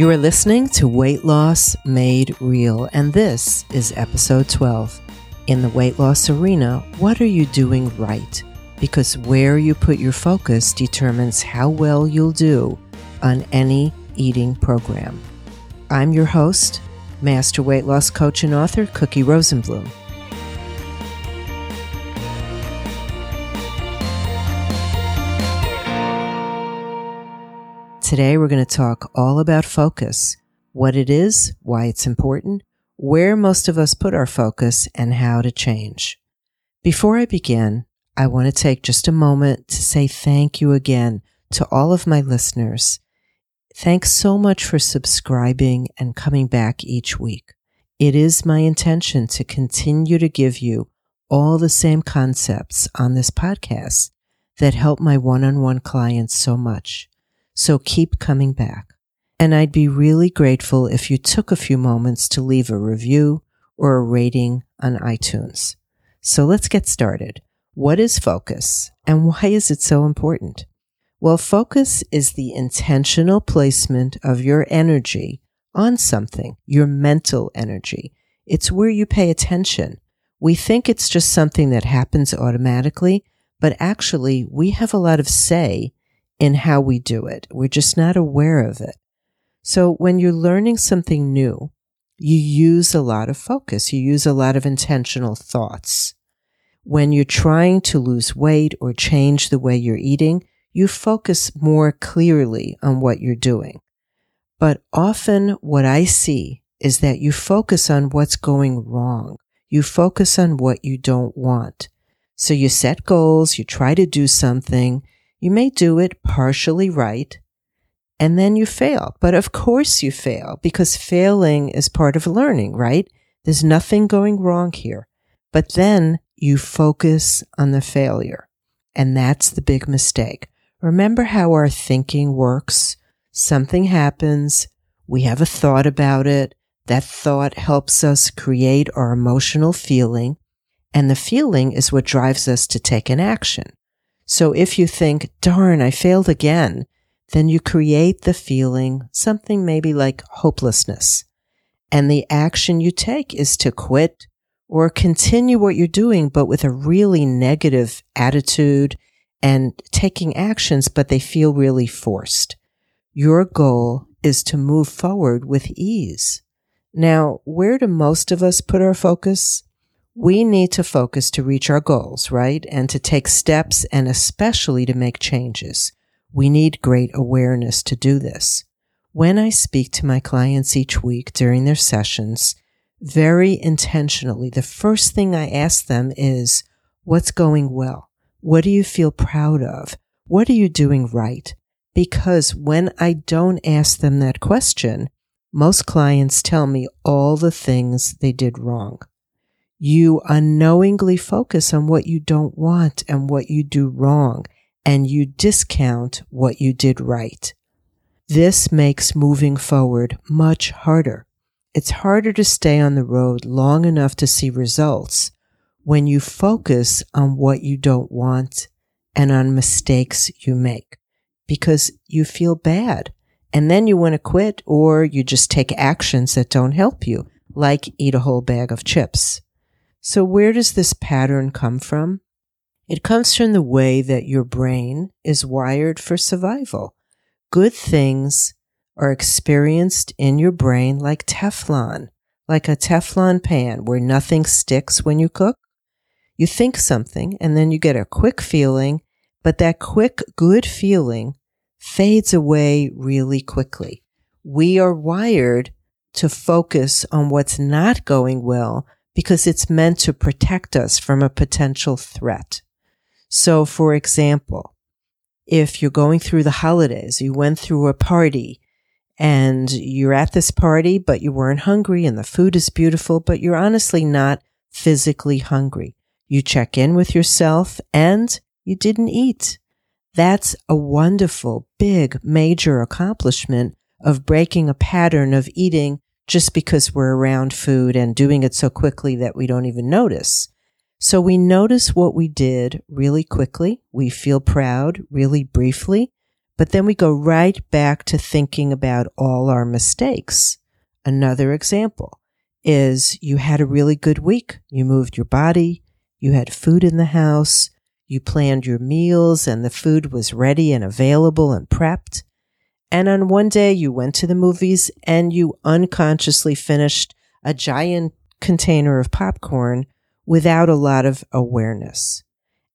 You are listening to Weight Loss Made Real, and this is episode 12. In the weight loss arena, what are you doing right? Because where you put your focus determines how well you'll do on any eating program. I'm your host, Master Weight Loss Coach and author Cookie Rosenblum. Today, we're going to talk all about focus what it is, why it's important, where most of us put our focus, and how to change. Before I begin, I want to take just a moment to say thank you again to all of my listeners. Thanks so much for subscribing and coming back each week. It is my intention to continue to give you all the same concepts on this podcast that help my one on one clients so much. So keep coming back. And I'd be really grateful if you took a few moments to leave a review or a rating on iTunes. So let's get started. What is focus and why is it so important? Well, focus is the intentional placement of your energy on something, your mental energy. It's where you pay attention. We think it's just something that happens automatically, but actually we have a lot of say in how we do it. We're just not aware of it. So when you're learning something new, you use a lot of focus. You use a lot of intentional thoughts. When you're trying to lose weight or change the way you're eating, you focus more clearly on what you're doing. But often what I see is that you focus on what's going wrong. You focus on what you don't want. So you set goals, you try to do something, you may do it partially right and then you fail. But of course you fail because failing is part of learning, right? There's nothing going wrong here. But then you focus on the failure. And that's the big mistake. Remember how our thinking works? Something happens. We have a thought about it. That thought helps us create our emotional feeling. And the feeling is what drives us to take an action. So if you think, darn, I failed again, then you create the feeling, something maybe like hopelessness. And the action you take is to quit or continue what you're doing, but with a really negative attitude and taking actions, but they feel really forced. Your goal is to move forward with ease. Now, where do most of us put our focus? We need to focus to reach our goals, right? And to take steps and especially to make changes. We need great awareness to do this. When I speak to my clients each week during their sessions, very intentionally, the first thing I ask them is, what's going well? What do you feel proud of? What are you doing right? Because when I don't ask them that question, most clients tell me all the things they did wrong you unknowingly focus on what you don't want and what you do wrong, and you discount what you did right. This makes moving forward much harder. It's harder to stay on the road long enough to see results when you focus on what you don't want and on mistakes you make because you feel bad. And then you want to quit or you just take actions that don't help you, like eat a whole bag of chips. So, where does this pattern come from? It comes from the way that your brain is wired for survival. Good things are experienced in your brain like Teflon, like a Teflon pan where nothing sticks when you cook. You think something and then you get a quick feeling, but that quick, good feeling fades away really quickly. We are wired to focus on what's not going well because it's meant to protect us from a potential threat. So, for example, if you're going through the holidays, you went through a party and you're at this party, but you weren't hungry and the food is beautiful, but you're honestly not physically hungry. You check in with yourself and you didn't eat. That's a wonderful, big, major accomplishment of breaking a pattern of eating just because we're around food and doing it so quickly that we don't even notice. So we notice what we did really quickly. We feel proud really briefly, But then we go right back to thinking about all our mistakes. Another example is you had a really good week. You moved your body. You had food in the house. You planned your meals and the food was ready and available and prepped. And on one day you went to the movies and you unconsciously finished a giant container of popcorn without a lot of awareness.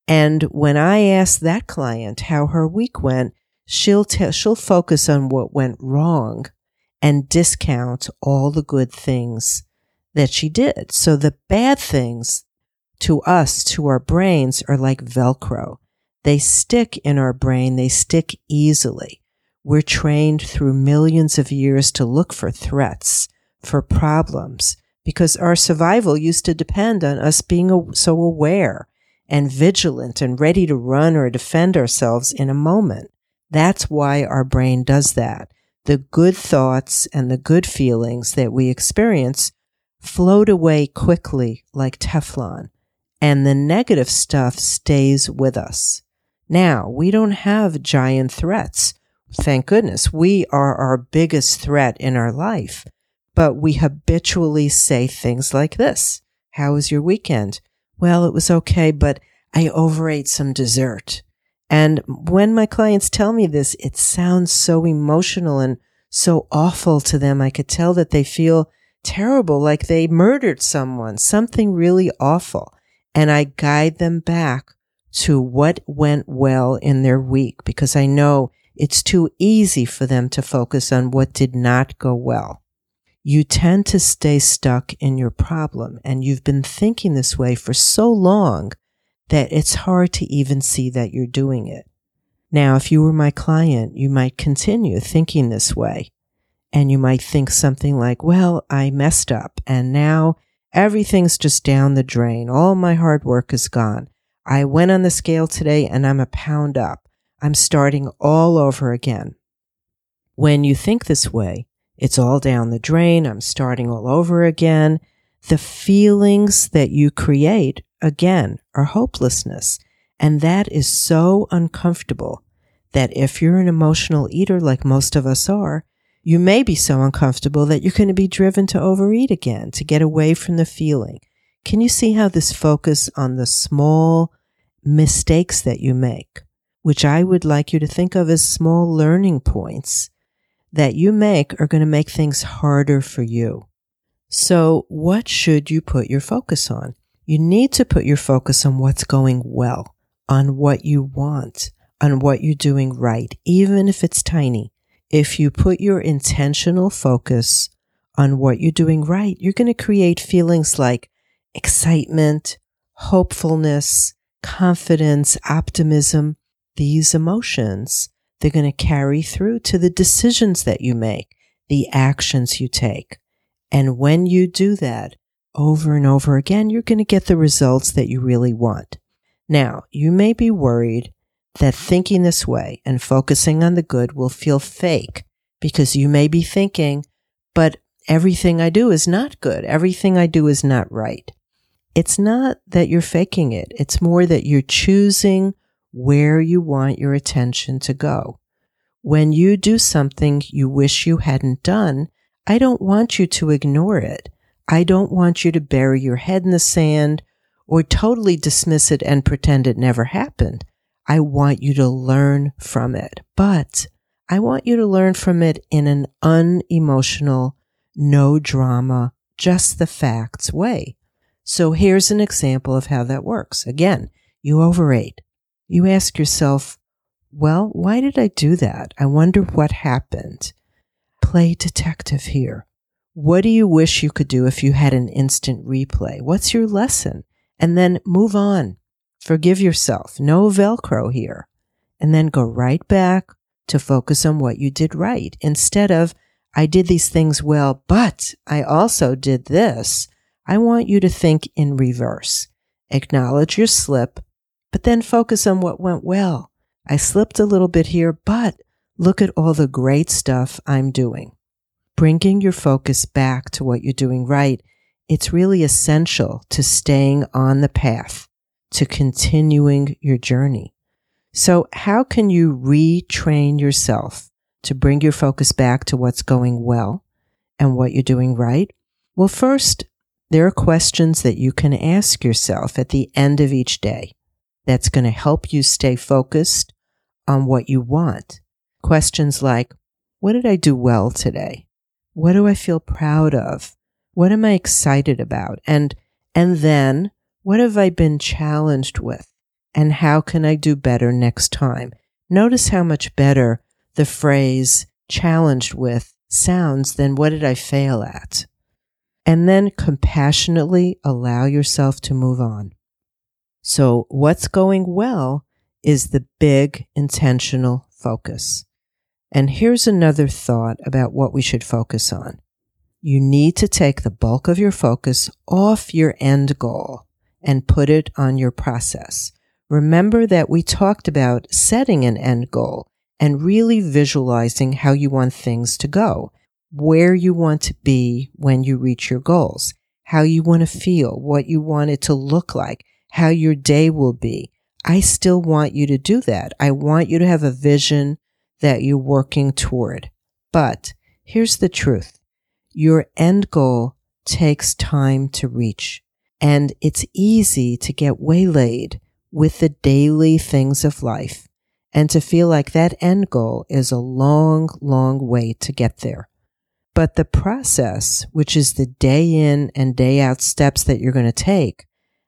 And when I ask that client how her week went, she'll tell, she'll focus on what went wrong and discount all the good things that she did. So the bad things to us, to our brains are like Velcro. They stick in our brain. They stick easily. We're trained through millions of years to look for threats, for problems, because our survival used to depend on us being so aware and vigilant and ready to run or defend ourselves in a moment. That's why our brain does that. The good thoughts and the good feelings that we experience float away quickly like Teflon, and the negative stuff stays with us. Now, we don't have giant threats. Thank goodness. We are our biggest threat in our life, but we habitually say things like this. How was your weekend? Well, it was okay, but I overate some dessert. And when my clients tell me this, it sounds so emotional and so awful to them. I could tell that they feel terrible, like they murdered someone, something really awful. And I guide them back to what went well in their week because I know it's too easy for them to focus on what did not go well. You tend to stay stuck in your problem and you've been thinking this way for so long that it's hard to even see that you're doing it. Now, if you were my client, you might continue thinking this way. And you might think something like, well, I messed up and now everything's just down the drain. All my hard work is gone. I went on the scale today and I'm a pound up. I'm starting all over again. When you think this way, it's all down the drain. I'm starting all over again. The feelings that you create again are hopelessness. And that is so uncomfortable that if you're an emotional eater like most of us are, you may be so uncomfortable that you're going to be driven to overeat again to get away from the feeling. Can you see how this focus on the small mistakes that you make, which I would like you to think of as small learning points that you make are going to make things harder for you. So what should you put your focus on? You need to put your focus on what's going well, on what you want, on what you're doing right, even if it's tiny. If you put your intentional focus on what you're doing right, you're going to create feelings like excitement, hopefulness, confidence, optimism. These emotions, they're going to carry through to the decisions that you make, the actions you take. And when you do that, over and over again, you're going to get the results that you really want. Now, you may be worried that thinking this way and focusing on the good will feel fake because you may be thinking, but everything I do is not good. Everything I do is not right. It's not that you're faking it. It's more that you're choosing where you want your attention to go. When you do something you wish you hadn't done, I don't want you to ignore it. I don't want you to bury your head in the sand or totally dismiss it and pretend it never happened. I want you to learn from it, but I want you to learn from it in an unemotional, no drama, just the facts way. So here's an example of how that works. Again, you overate. You ask yourself, well, why did I do that? I wonder what happened. Play detective here. What do you wish you could do if you had an instant replay? What's your lesson? And then move on. Forgive yourself. No Velcro here. And then go right back to focus on what you did right instead of, I did these things well, but I also did this. I want you to think in reverse. Acknowledge your slip, but then focus on what went well. I slipped a little bit here, but look at all the great stuff I'm doing bringing your focus back to what you're doing right, it's really essential to staying on the path, to continuing your journey. So, how can you retrain yourself to bring your focus back to what's going well and what you're doing right? Well, first, there are questions that you can ask yourself at the end of each day that's going to help you stay focused on what you want. Questions like, what did I do well today? What do I feel proud of? What am I excited about? And, and then what have I been challenged with? And how can I do better next time? Notice how much better the phrase challenged with sounds than what did I fail at? And then compassionately allow yourself to move on. So what's going well is the big intentional focus. And here's another thought about what we should focus on. You need to take the bulk of your focus off your end goal and put it on your process. Remember that we talked about setting an end goal and really visualizing how you want things to go, where you want to be when you reach your goals, how you want to feel, what you want it to look like, how your day will be. I still want you to do that. I want you to have a vision that you're working toward. But here's the truth. Your end goal takes time to reach. And it's easy to get waylaid with the daily things of life and to feel like that end goal is a long, long way to get there. But the process, which is the day in and day out steps that you're going to take,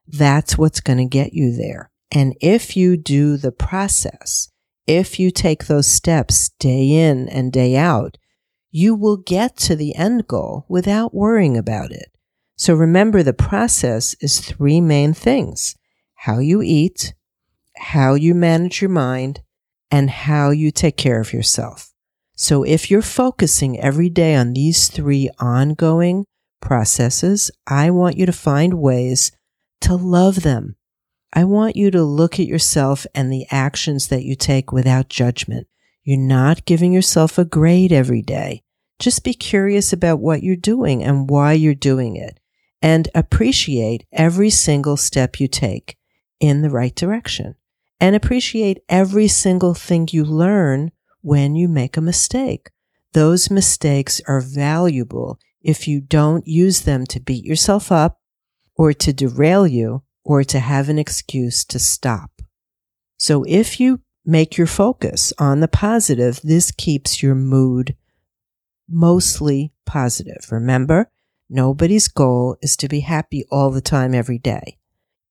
that's what's going to get you there. And if you do the process, if you take those steps day in and day out, you will get to the end goal without worrying about it. So remember the process is three main things. How you eat, how you manage your mind, and how you take care of yourself. So if you're focusing every day on these three ongoing processes, I want you to find ways to love them. I want you to look at yourself and the actions that you take without judgment. You're not giving yourself a grade every day. Just be curious about what you're doing and why you're doing it and appreciate every single step you take in the right direction and appreciate every single thing you learn when you make a mistake. Those mistakes are valuable if you don't use them to beat yourself up or to derail you or to have an excuse to stop. So if you make your focus on the positive, this keeps your mood mostly positive. Remember, Nobody's goal is to be happy all the time every day.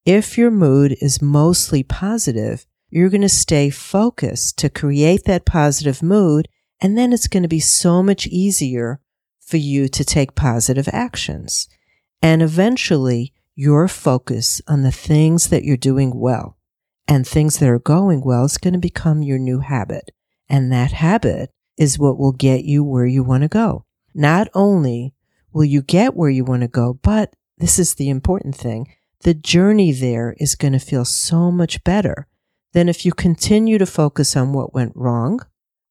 If your mood is mostly positive, you're going to stay focused to create that positive mood, and then it's going to be so much easier for you to take positive actions. And eventually, your focus on the things that you're doing well and things that are going well is going to become your new habit. And that habit is what will get you where you want to go. Not only will you get where you want to go? But this is the important thing. The journey there is going to feel so much better than if you continue to focus on what went wrong,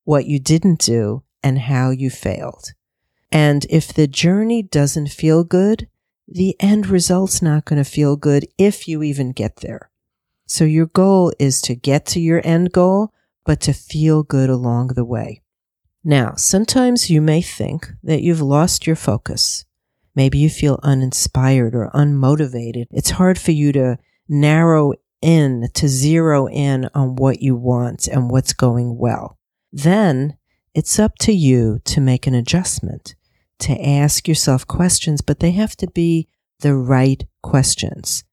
what you didn't do, and how you failed. And if the journey doesn't feel good, the end result's not going to feel good if you even get there. So your goal is to get to your end goal, but to feel good along the way. Now, sometimes you may think that you've lost your focus. Maybe you feel uninspired or unmotivated. It's hard for you to narrow in, to zero in on what you want and what's going well. Then it's up to you to make an adjustment, to ask yourself questions, but they have to be the right questions.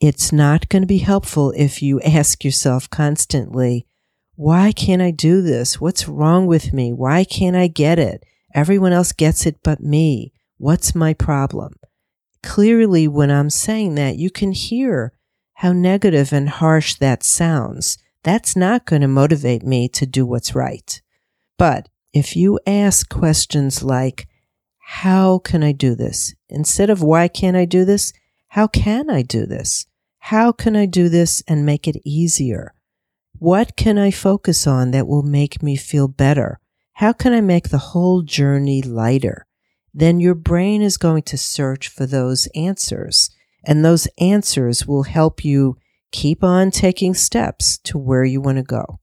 It's not going to be helpful if you ask yourself constantly, why can't I do this? What's wrong with me? Why can't I get it? Everyone else gets it but me. What's my problem? Clearly, when I'm saying that, you can hear how negative and harsh that sounds. That's not going to motivate me to do what's right. But if you ask questions like, how can I do this? Instead of why can't I do this? How can I do this? How can I do this and make it easier? What can I focus on that will make me feel better? How can I make the whole journey lighter? Then your brain is going to search for those answers and those answers will help you keep on taking steps to where you want to go.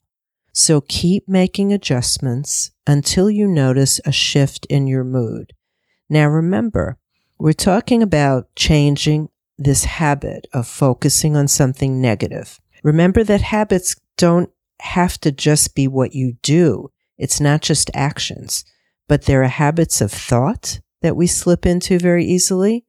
So keep making adjustments until you notice a shift in your mood. Now remember, we're talking about changing this habit of focusing on something negative. Remember that habits don't have to just be what you do. It's not just actions, but there are habits of thought that we slip into very easily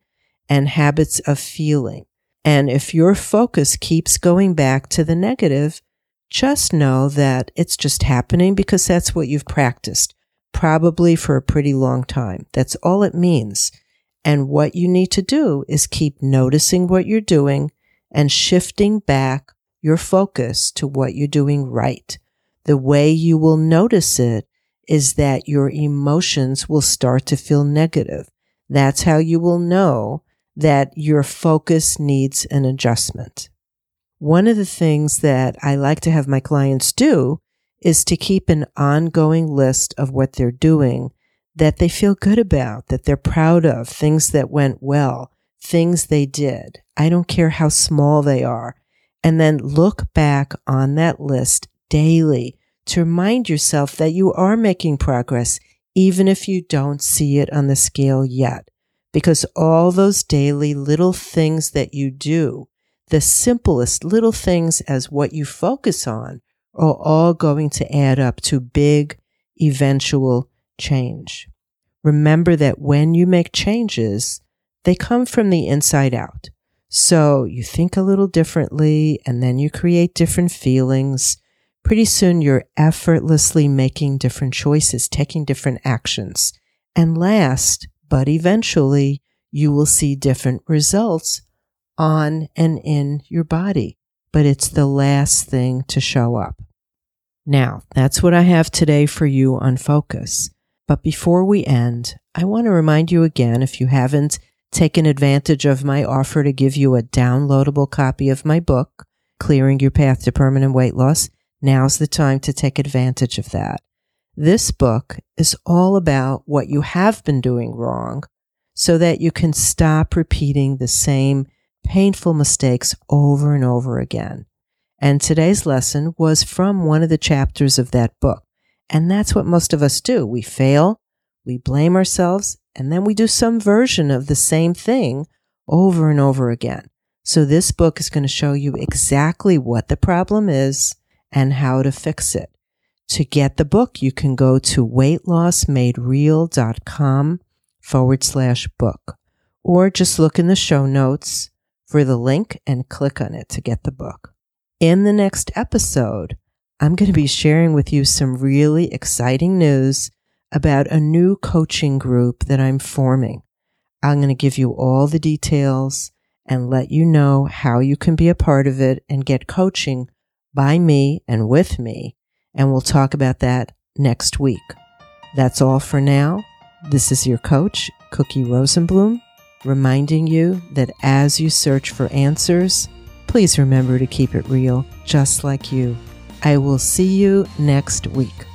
and habits of feeling. And if your focus keeps going back to the negative, just know that it's just happening because that's what you've practiced, probably for a pretty long time. That's all it means. And what you need to do is keep noticing what you're doing and shifting back your focus to what you're doing right. The way you will notice it is that your emotions will start to feel negative. That's how you will know that your focus needs an adjustment. One of the things that I like to have my clients do is to keep an ongoing list of what they're doing that they feel good about, that they're proud of, things that went well, things they did. I don't care how small they are. And then look back on that list daily to remind yourself that you are making progress, even if you don't see it on the scale yet because all those daily little things that you do, the simplest little things as what you focus on, are all going to add up to big eventual change. Remember that when you make changes, they come from the inside out. So you think a little differently and then you create different feelings. Pretty soon you're effortlessly making different choices, taking different actions. And last, but eventually you will see different results on and in your body. But it's the last thing to show up. Now, that's what I have today for you on focus. But before we end, I want to remind you again if you haven't taken advantage of my offer to give you a downloadable copy of my book, Clearing Your Path to Permanent Weight Loss, now's the time to take advantage of that. This book is all about what you have been doing wrong so that you can stop repeating the same painful mistakes over and over again. And today's lesson was from one of the chapters of that book. And that's what most of us do. We fail, we blame ourselves, and then we do some version of the same thing over and over again. So this book is going to show you exactly what the problem is and how to fix it. To get the book, you can go to weightlossmadereal.com forward slash book, or just look in the show notes for the link and click on it to get the book. In the next episode, I'm going to be sharing with you some really exciting news about a new coaching group that I'm forming. I'm going to give you all the details and let you know how you can be a part of it and get coaching by me and with me and we'll talk about that next week. That's all for now. This is your coach, Cookie Rosenblum, reminding you that as you search for answers, please remember to keep it real, just like you. I will see you next week.